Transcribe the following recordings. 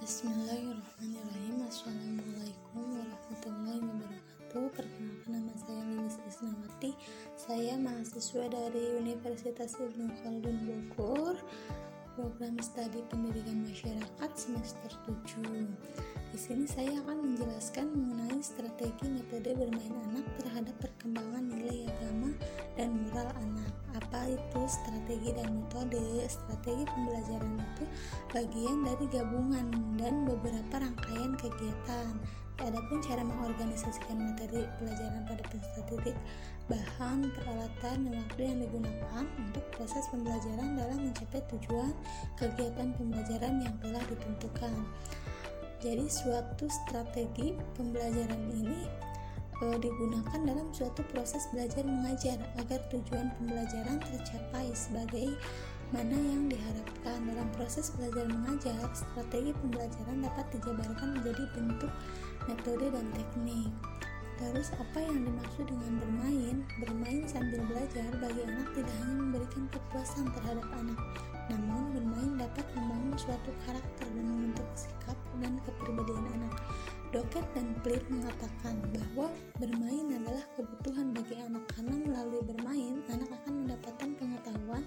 Bismillahirrahmanirrahim. Assalamualaikum warahmatullahi wabarakatuh. Perkenalkan nama saya Lilis Isnawati. Saya mahasiswa dari Universitas Ibnu Khaldun Bogor Program Studi Pendidikan Masyarakat semester 7 Di sini saya akan menjelaskan mengenai strategi metode bermain anak terhadap perkembangan nilai agama dan moral anak. Apa itu strategi dan metode? Strategi pembelajaran itu bagian dari gabungan dan beberapa rangkaian kegiatan Adapun cara mengorganisasikan materi pelajaran pada peserta titik, bahan, peralatan, dan waktu yang digunakan untuk proses pembelajaran dalam mencapai tujuan kegiatan pembelajaran yang telah ditentukan. Jadi suatu strategi pembelajaran ini e, digunakan dalam suatu proses belajar mengajar agar tujuan pembelajaran tercapai sebagai mana yang diharapkan dalam proses belajar mengajar strategi pembelajaran dapat dijabarkan menjadi bentuk metode dan teknik Terus apa yang dimaksud dengan bermain? Bermain sambil belajar bagi anak tidak hanya memberikan kepuasan terhadap anak, namun bermain dapat membangun suatu karakter dan membentuk sikap dan kepribadian anak. Doket dan Pelit mengatakan bahwa bermain adalah kebutuhan bagi anak karena melalui bermain anak akan mendapatkan pengetahuan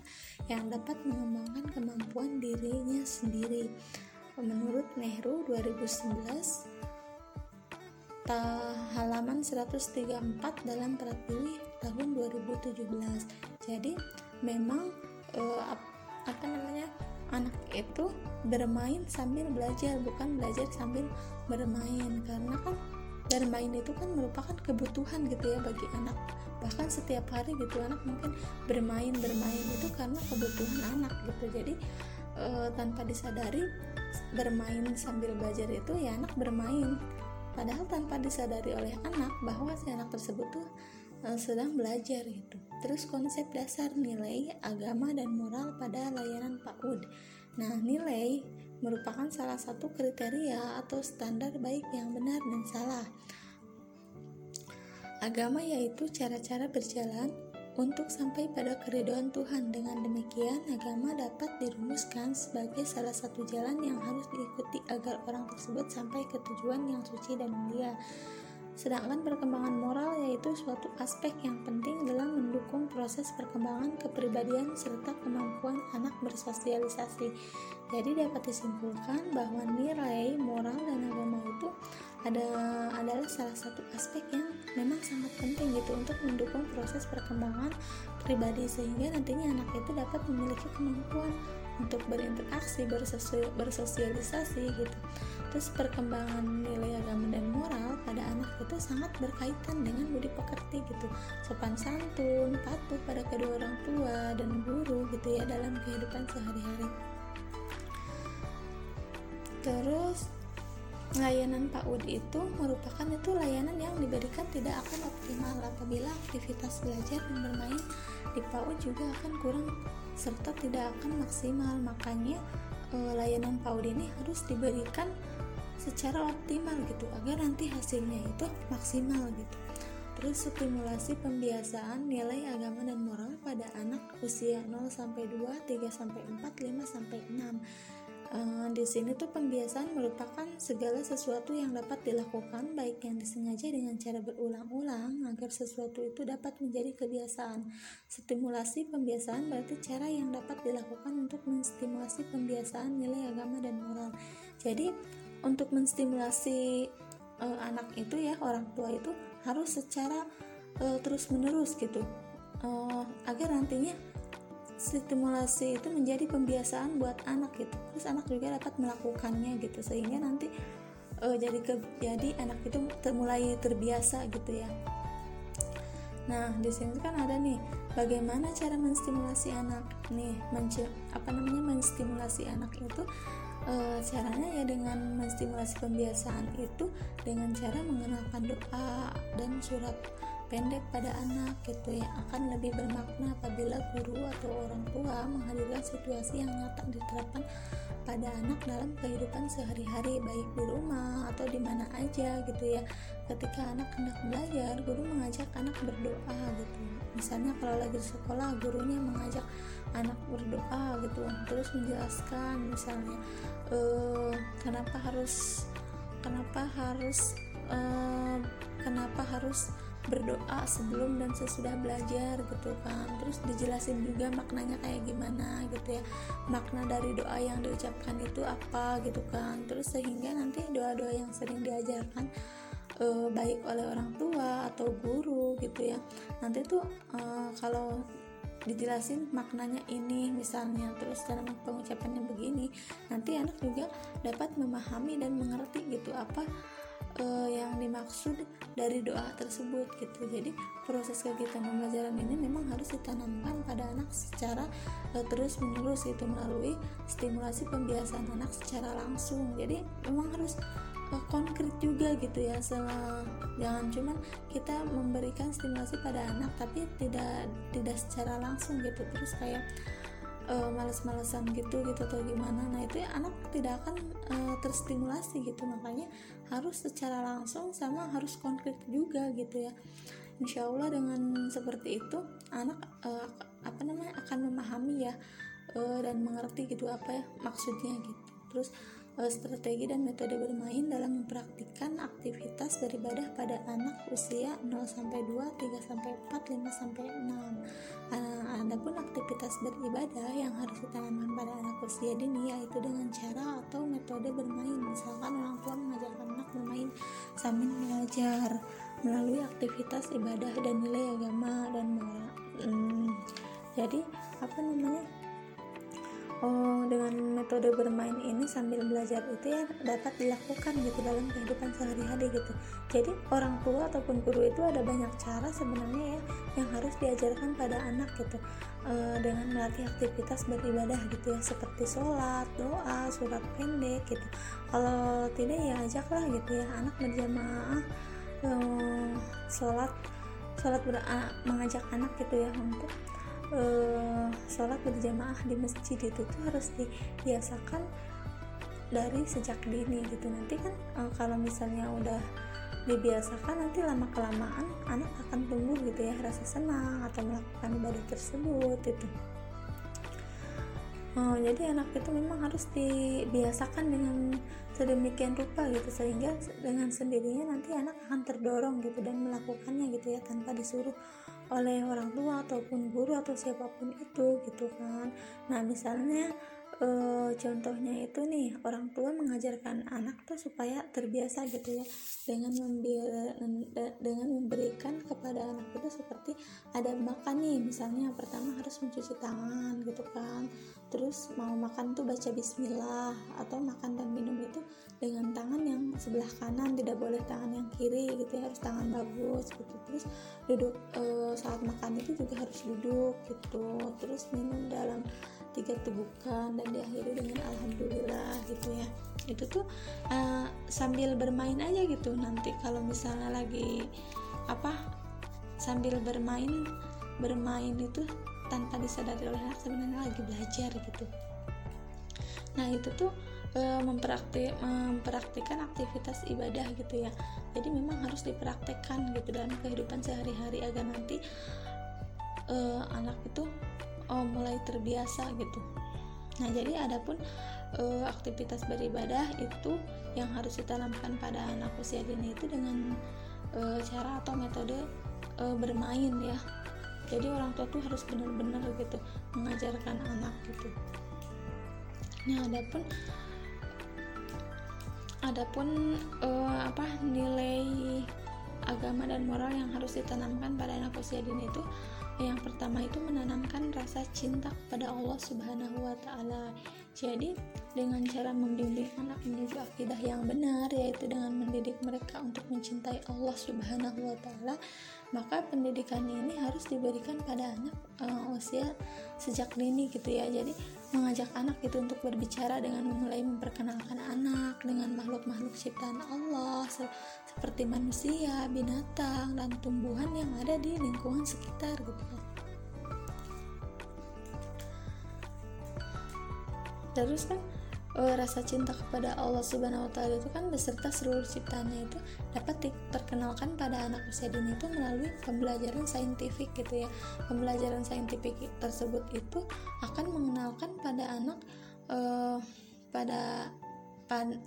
yang dapat mengembangkan kemampuan dirinya sendiri. Menurut Nehru 2011 halaman 134 dalam Pratiwi tahun 2017. Jadi memang eh, apa namanya anak itu bermain sambil belajar bukan belajar sambil bermain. Karena kan bermain itu kan merupakan kebutuhan gitu ya bagi anak. Bahkan setiap hari gitu anak mungkin bermain bermain itu karena kebutuhan anak gitu. Jadi e, tanpa disadari bermain sambil belajar itu ya anak bermain padahal tanpa disadari oleh anak bahwa si anak tersebut tuh e, sedang belajar gitu terus konsep dasar nilai agama dan moral pada layanan PAUD Nah, nilai merupakan salah satu kriteria atau standar baik yang benar dan salah. Agama yaitu cara-cara berjalan untuk sampai pada keriduan Tuhan. Dengan demikian, agama dapat dirumuskan sebagai salah satu jalan yang harus diikuti agar orang tersebut sampai ke tujuan yang suci dan mulia. Sedangkan perkembangan moral yaitu suatu aspek yang penting dalam mendukung proses perkembangan kepribadian serta kemampuan anak bersosialisasi. Jadi dapat disimpulkan bahwa nilai moral dan agama itu ada adalah salah satu aspek yang memang sangat penting gitu untuk mendukung proses perkembangan pribadi sehingga nantinya anak itu dapat memiliki kemampuan untuk berinteraksi bersosialisasi gitu. Terus perkembangan nilai agama dan moral pada anak itu sangat berkaitan dengan budi pekerti gitu. Sopan santun patuh pada kedua orang tua dan guru gitu ya dalam kehidupan sehari-hari. Terus layanan PAUD itu merupakan itu layanan yang diberikan tidak akan optimal. Apabila aktivitas belajar dan bermain di PAUD juga akan kurang serta tidak akan maksimal. Makanya eh, layanan PAUD ini harus diberikan secara optimal gitu agar nanti hasilnya itu maksimal gitu. Terus stimulasi pembiasaan nilai agama dan moral pada anak usia 0 sampai 2, 3 sampai 4, 5 sampai 6 Uh, di sini tuh pembiasaan merupakan segala sesuatu yang dapat dilakukan baik yang disengaja dengan cara berulang-ulang agar sesuatu itu dapat menjadi kebiasaan. Stimulasi pembiasaan berarti cara yang dapat dilakukan untuk menstimulasi pembiasaan nilai agama dan moral. Jadi untuk menstimulasi uh, anak itu ya orang tua itu harus secara uh, terus menerus gitu uh, agar nantinya stimulasi itu menjadi pembiasaan buat anak gitu. Terus anak juga dapat melakukannya gitu sehingga nanti uh, jadi ke jadi anak itu mulai terbiasa gitu ya. Nah di sini kan ada nih bagaimana cara menstimulasi anak nih apa namanya menstimulasi anak itu e, caranya ya dengan menstimulasi pembiasaan itu dengan cara mengenalkan doa dan surat pendek pada anak gitu ya. Akan lebih bermakna apabila guru atau orang tua menghadirkan situasi yang nyata diterapkan pada anak dalam kehidupan sehari-hari baik di rumah atau di mana aja gitu ya. Ketika anak hendak belajar guru mengajak anak berdoa gitu. Misalnya kalau lagi di sekolah gurunya mengajak anak berdoa gitu terus menjelaskan misalnya uh, kenapa harus kenapa harus uh, kenapa harus berdoa sebelum dan sesudah belajar gitu kan. Terus dijelasin juga maknanya kayak gimana gitu ya. Makna dari doa yang diucapkan itu apa gitu kan. Terus sehingga nanti doa-doa yang sering diajarkan uh, baik oleh orang tua atau guru gitu ya. Nanti tuh uh, kalau dijelasin maknanya ini misalnya terus dalam pengucapannya begini nanti anak juga dapat memahami dan mengerti gitu apa uh, yang dimaksud dari doa tersebut gitu. Jadi proses kegiatan pembelajaran ini memang harus ditanamkan pada anak secara uh, terus menerus gitu melalui stimulasi pembiasaan anak secara langsung. Jadi memang harus uh, konkret juga gitu ya selama jangan cuma kita memberikan stimulasi pada anak tapi tidak tidak secara langsung gitu. Terus kayak uh, males-malesan gitu gitu atau gimana. Nah itu ya anak tidak akan uh, terstimulasi gitu. Makanya harus secara langsung sama harus konkret juga gitu ya. Insya Allah dengan seperti itu anak uh, apa namanya akan memahami ya uh, dan mengerti gitu apa ya maksudnya gitu. Terus strategi dan metode bermain dalam mempraktikkan aktivitas beribadah pada anak usia 0 sampai 2, 3 sampai 4, 5 sampai 6 Adapun aktivitas beribadah yang harus ditanamkan pada anak usia dini yaitu dengan cara atau metode bermain. Misalkan orang tua mengajarkan anak bermain sambil belajar melalui aktivitas ibadah dan nilai agama dan moral. Hmm, jadi apa namanya? Oh, dengan metode bermain ini sambil belajar itu ya dapat dilakukan gitu dalam kehidupan sehari-hari gitu. Jadi orang tua ataupun guru itu ada banyak cara sebenarnya ya yang harus diajarkan pada anak gitu. E, dengan melatih aktivitas beribadah gitu ya seperti sholat doa surat pendek gitu. Kalau tidak ya ajaklah gitu ya anak berjamaah e, sholat sholat berdoa mengajak anak gitu ya untuk uh, sholat berjamaah di masjid itu tuh harus dibiasakan dari sejak dini gitu. Nanti kan uh, kalau misalnya udah dibiasakan nanti lama kelamaan anak akan tumbuh gitu ya rasa senang atau melakukan ibadah tersebut itu oh, jadi anak itu memang harus dibiasakan dengan sedemikian rupa gitu sehingga dengan sendirinya nanti anak akan terdorong gitu dan melakukannya gitu ya tanpa disuruh oleh orang tua ataupun guru atau siapa pun itu gitu kan. Nah misalnya e, contohnya itu nih orang tua mengajarkan anak tuh supaya terbiasa gitu ya dengan dengan memberikan kepada anak itu seperti ada makan nih misalnya pertama harus mencuci tangan gitu kan terus mau makan tuh baca bismillah atau makan dan minum itu dengan tangan yang sebelah kanan tidak boleh tangan yang kiri gitu ya harus tangan bagus gitu. Terus duduk e, saat makan itu juga harus duduk gitu terus minum dalam tiga tegukan dan diakhiri dengan alhamdulillah gitu ya. Itu tuh uh, sambil bermain aja gitu nanti kalau misalnya lagi apa sambil bermain bermain itu tanpa disadari oleh anak sebenarnya lagi belajar gitu. Nah itu tuh uh, mempraktik mempraktikkan aktivitas ibadah gitu ya. Jadi memang harus dipraktekkan gitu dalam kehidupan sehari-hari agar nanti uh, anak itu oh, mulai terbiasa gitu. Nah jadi adapun uh, aktivitas beribadah itu yang harus ditanamkan pada anak usia dini itu dengan uh, cara atau metode uh, bermain ya jadi orang tua tuh harus benar-benar gitu mengajarkan anak gitu nah adapun adapun uh, apa nilai agama dan moral yang harus ditanamkan pada anak usia dini itu yang pertama itu menanamkan rasa cinta kepada Allah Subhanahu wa taala. Jadi, dengan cara membimbing anak menuju akidah yang benar yaitu dengan mendidik mereka untuk mencintai Allah Subhanahu wa taala, maka pendidikan ini harus diberikan pada anak uh, usia sejak dini gitu ya. Jadi, mengajak anak itu untuk berbicara dengan mulai memperkenalkan anak dengan makhluk-makhluk ciptaan Allah seperti manusia, binatang, dan tumbuhan yang ada di lingkungan sekitar gitu Terus kan e, rasa cinta kepada Allah Subhanahu wa taala itu kan beserta seluruh ciptaannya itu dapat diperkenalkan pada anak usia dini itu melalui pembelajaran saintifik gitu ya. Pembelajaran saintifik tersebut itu akan mengenalkan pada anak e, pada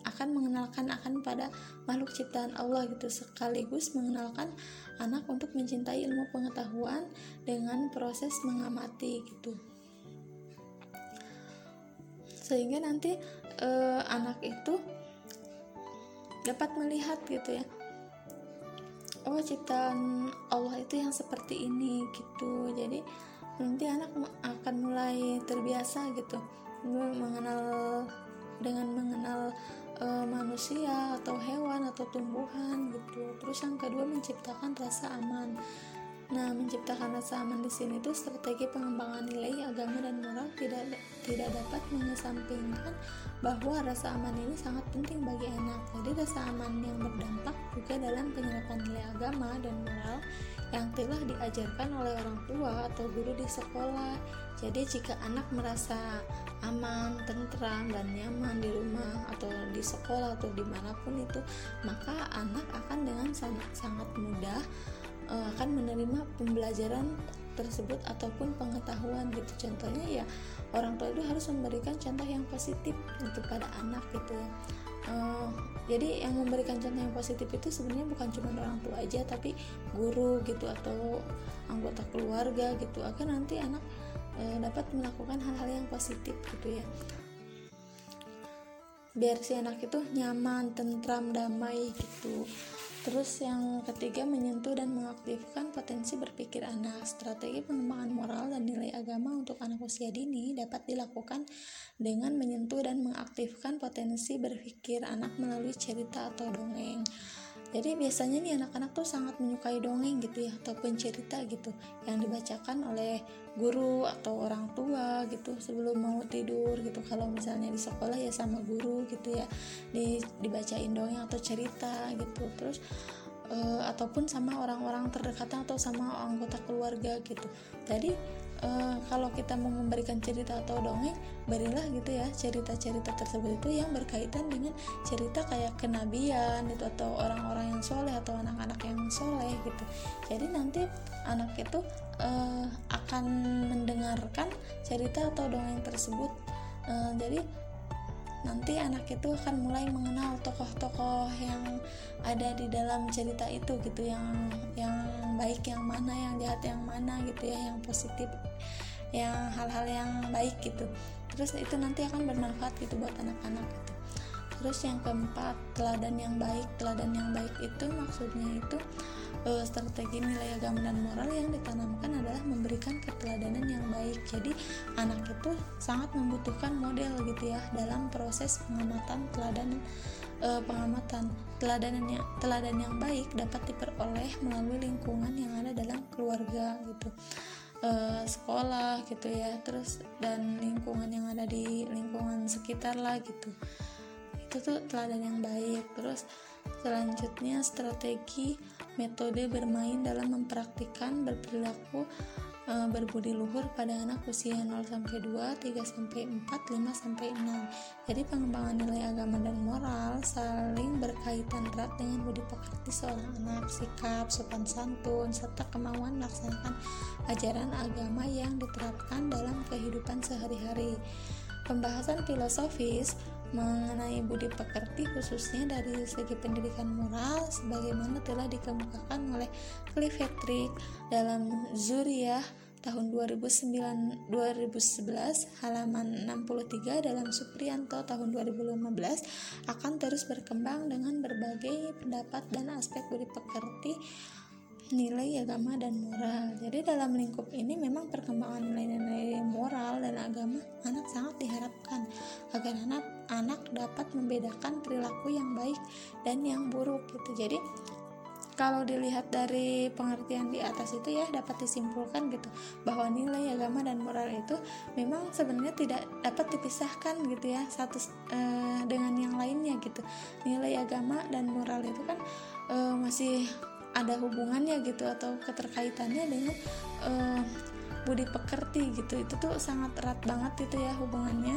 akan mengenalkan akan pada makhluk ciptaan Allah gitu sekaligus mengenalkan anak untuk mencintai ilmu pengetahuan dengan proses mengamati gitu sehingga nanti eh, anak itu dapat melihat gitu ya. Oh ciptaan Allah itu yang seperti ini gitu. Jadi nanti anak akan mulai terbiasa gitu. Mengenal dengan mengenal e, manusia atau hewan atau tumbuhan gitu. Terus yang kedua menciptakan rasa aman Nah, menciptakan rasa aman di sini itu strategi pengembangan nilai agama dan moral tidak tidak dapat mengesampingkan bahwa rasa aman ini sangat penting bagi anak. Jadi rasa aman yang berdampak juga dalam penyerapan nilai agama dan moral yang telah diajarkan oleh orang tua atau guru di sekolah. Jadi jika anak merasa aman, tentram, dan nyaman di rumah atau di sekolah atau di mana pun itu, maka anak akan dengan sangat sangat mudah akan menerima pembelajaran tersebut ataupun pengetahuan gitu. Contohnya ya orang tua itu harus memberikan contoh yang positif gitu pada anak gitu. Uh, jadi yang memberikan contoh yang positif itu sebenarnya bukan cuma orang tua aja tapi guru gitu atau anggota keluarga gitu agar nanti anak uh, dapat melakukan hal-hal yang positif gitu ya. Biar si anak itu nyaman, tentram, damai gitu. Terus yang ketiga menyentuh dan mengaktifkan potensi berpikir anak. Strategi pengembangan moral dan nilai agama untuk anak usia dini dapat dilakukan dengan menyentuh dan mengaktifkan potensi berpikir anak melalui cerita atau dongeng jadi biasanya nih anak-anak tuh sangat menyukai dongeng gitu ya ataupun cerita gitu yang dibacakan oleh guru atau orang tua gitu sebelum mau tidur gitu. Kalau misalnya di sekolah ya sama guru gitu ya di, dibacain dongeng atau cerita gitu. Terus uh, ataupun sama orang-orang terdekat atau sama anggota keluarga gitu. Jadi uh, kalau kita mau memberikan cerita atau dongeng berilah gitu ya cerita-cerita tersebut itu yang berkaitan dengan cerita kayak kenabian itu atau orang-orang yang soleh atau anak-anak yang soleh gitu. Jadi nanti anak itu uh, akan mendengarkan cerita atau dongeng tersebut. Uh, jadi nanti anak itu akan mulai mengenal tokoh-tokoh yang ada di dalam cerita itu gitu yang yang baik yang mana yang jahat yang mana gitu ya yang positif yang hal-hal yang baik gitu. Terus itu nanti akan bermanfaat gitu buat anak-anak gitu terus yang keempat teladan yang baik. Teladan yang baik itu maksudnya itu uh, strategi nilai agama dan moral yang ditanamkan adalah memberikan keteladanan yang baik. Jadi anak itu sangat membutuhkan model gitu ya dalam proses pengamatan teladan uh, pengamatan. Teladan yang teladan yang baik dapat diperoleh melalui lingkungan yang ada dalam keluarga gitu. Uh, sekolah gitu ya terus dan lingkungan yang ada di lingkungan sekitar lah gitu itu tuh teladan yang baik terus selanjutnya strategi metode bermain dalam mempraktikkan berperilaku e, berbudi luhur pada anak usia 0 sampai 2, 3 sampai 4, 5 sampai 6. Jadi pengembangan nilai agama dan moral saling berkaitan erat dengan budi pekerti seorang anak, sikap, sopan santun, serta kemauan melaksanakan ajaran agama yang diterapkan dalam kehidupan sehari-hari. Pembahasan filosofis mengenai budi pekerti khususnya dari segi pendidikan moral sebagaimana telah dikemukakan oleh Cliff Hetrick dalam Zuriyah tahun 2009 2011 halaman 63 dalam Supriyanto tahun 2015 akan terus berkembang dengan berbagai pendapat dan aspek budi pekerti nilai agama dan moral. Jadi dalam lingkup ini memang perkembangan nilai-nilai moral dan agama anak sangat diharapkan agar anak anak dapat membedakan perilaku yang baik dan yang buruk gitu. Jadi kalau dilihat dari pengertian di atas itu ya dapat disimpulkan gitu bahwa nilai agama dan moral itu memang sebenarnya tidak dapat dipisahkan gitu ya satu uh, dengan yang lainnya gitu nilai agama dan moral itu kan uh, masih ada hubungannya gitu atau keterkaitannya dengan uh, budi pekerti gitu. Itu tuh sangat erat banget gitu ya hubungannya.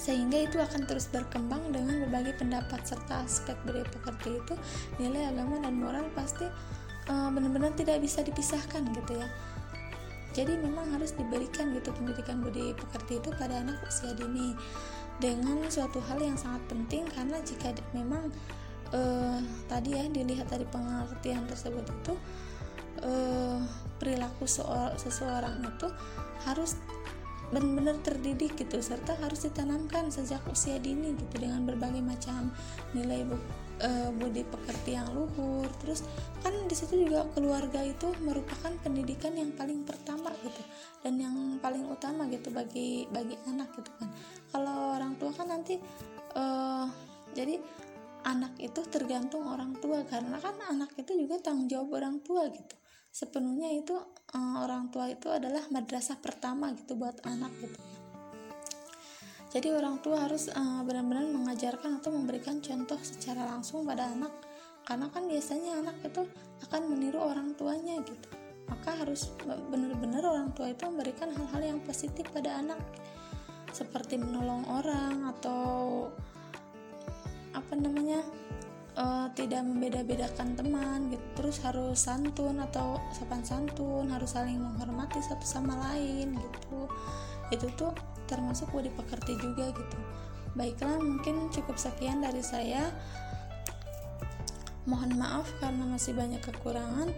Sehingga itu akan terus berkembang dengan berbagai pendapat serta aspek budi pekerti itu nilai agama dan moral pasti uh, benar-benar tidak bisa dipisahkan gitu ya. Jadi memang harus diberikan gitu pendidikan budi pekerti itu pada anak usia dini dengan suatu hal yang sangat penting karena jika memang uh, tadi ya dilihat dari pengertian tersebut itu uh, perilaku seseorang itu harus benar-benar terdidik gitu serta harus ditanamkan sejak usia dini gitu dengan berbagai macam nilai bu, e, budi pekerti yang luhur. Terus kan di situ juga keluarga itu merupakan pendidikan yang paling pertama gitu dan yang paling utama gitu bagi bagi anak gitu kan. Kalau orang tua kan nanti e, jadi anak itu tergantung orang tua karena kan anak itu juga tanggung jawab orang tua gitu. Sepenuhnya itu uh, orang tua itu adalah madrasah pertama gitu buat anak gitu. Jadi orang tua harus uh, benar-benar mengajarkan atau memberikan contoh secara langsung pada anak. Karena kan biasanya anak itu akan meniru orang tuanya gitu. Maka harus benar-benar orang tua itu memberikan hal-hal yang positif pada anak. Seperti menolong orang atau apa namanya uh, tidak membeda-bedakan teman gitu. Terus harus santun atau sopan santun harus saling menghormati satu sama lain gitu. Itu tuh termasuk budi pekerti juga gitu. Baiklah mungkin cukup sekian dari saya. Mohon maaf karena masih banyak kekurangan.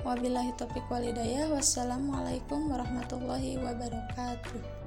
Wabillahi taufiq walidayah wassalamualaikum warahmatullahi wabarakatuh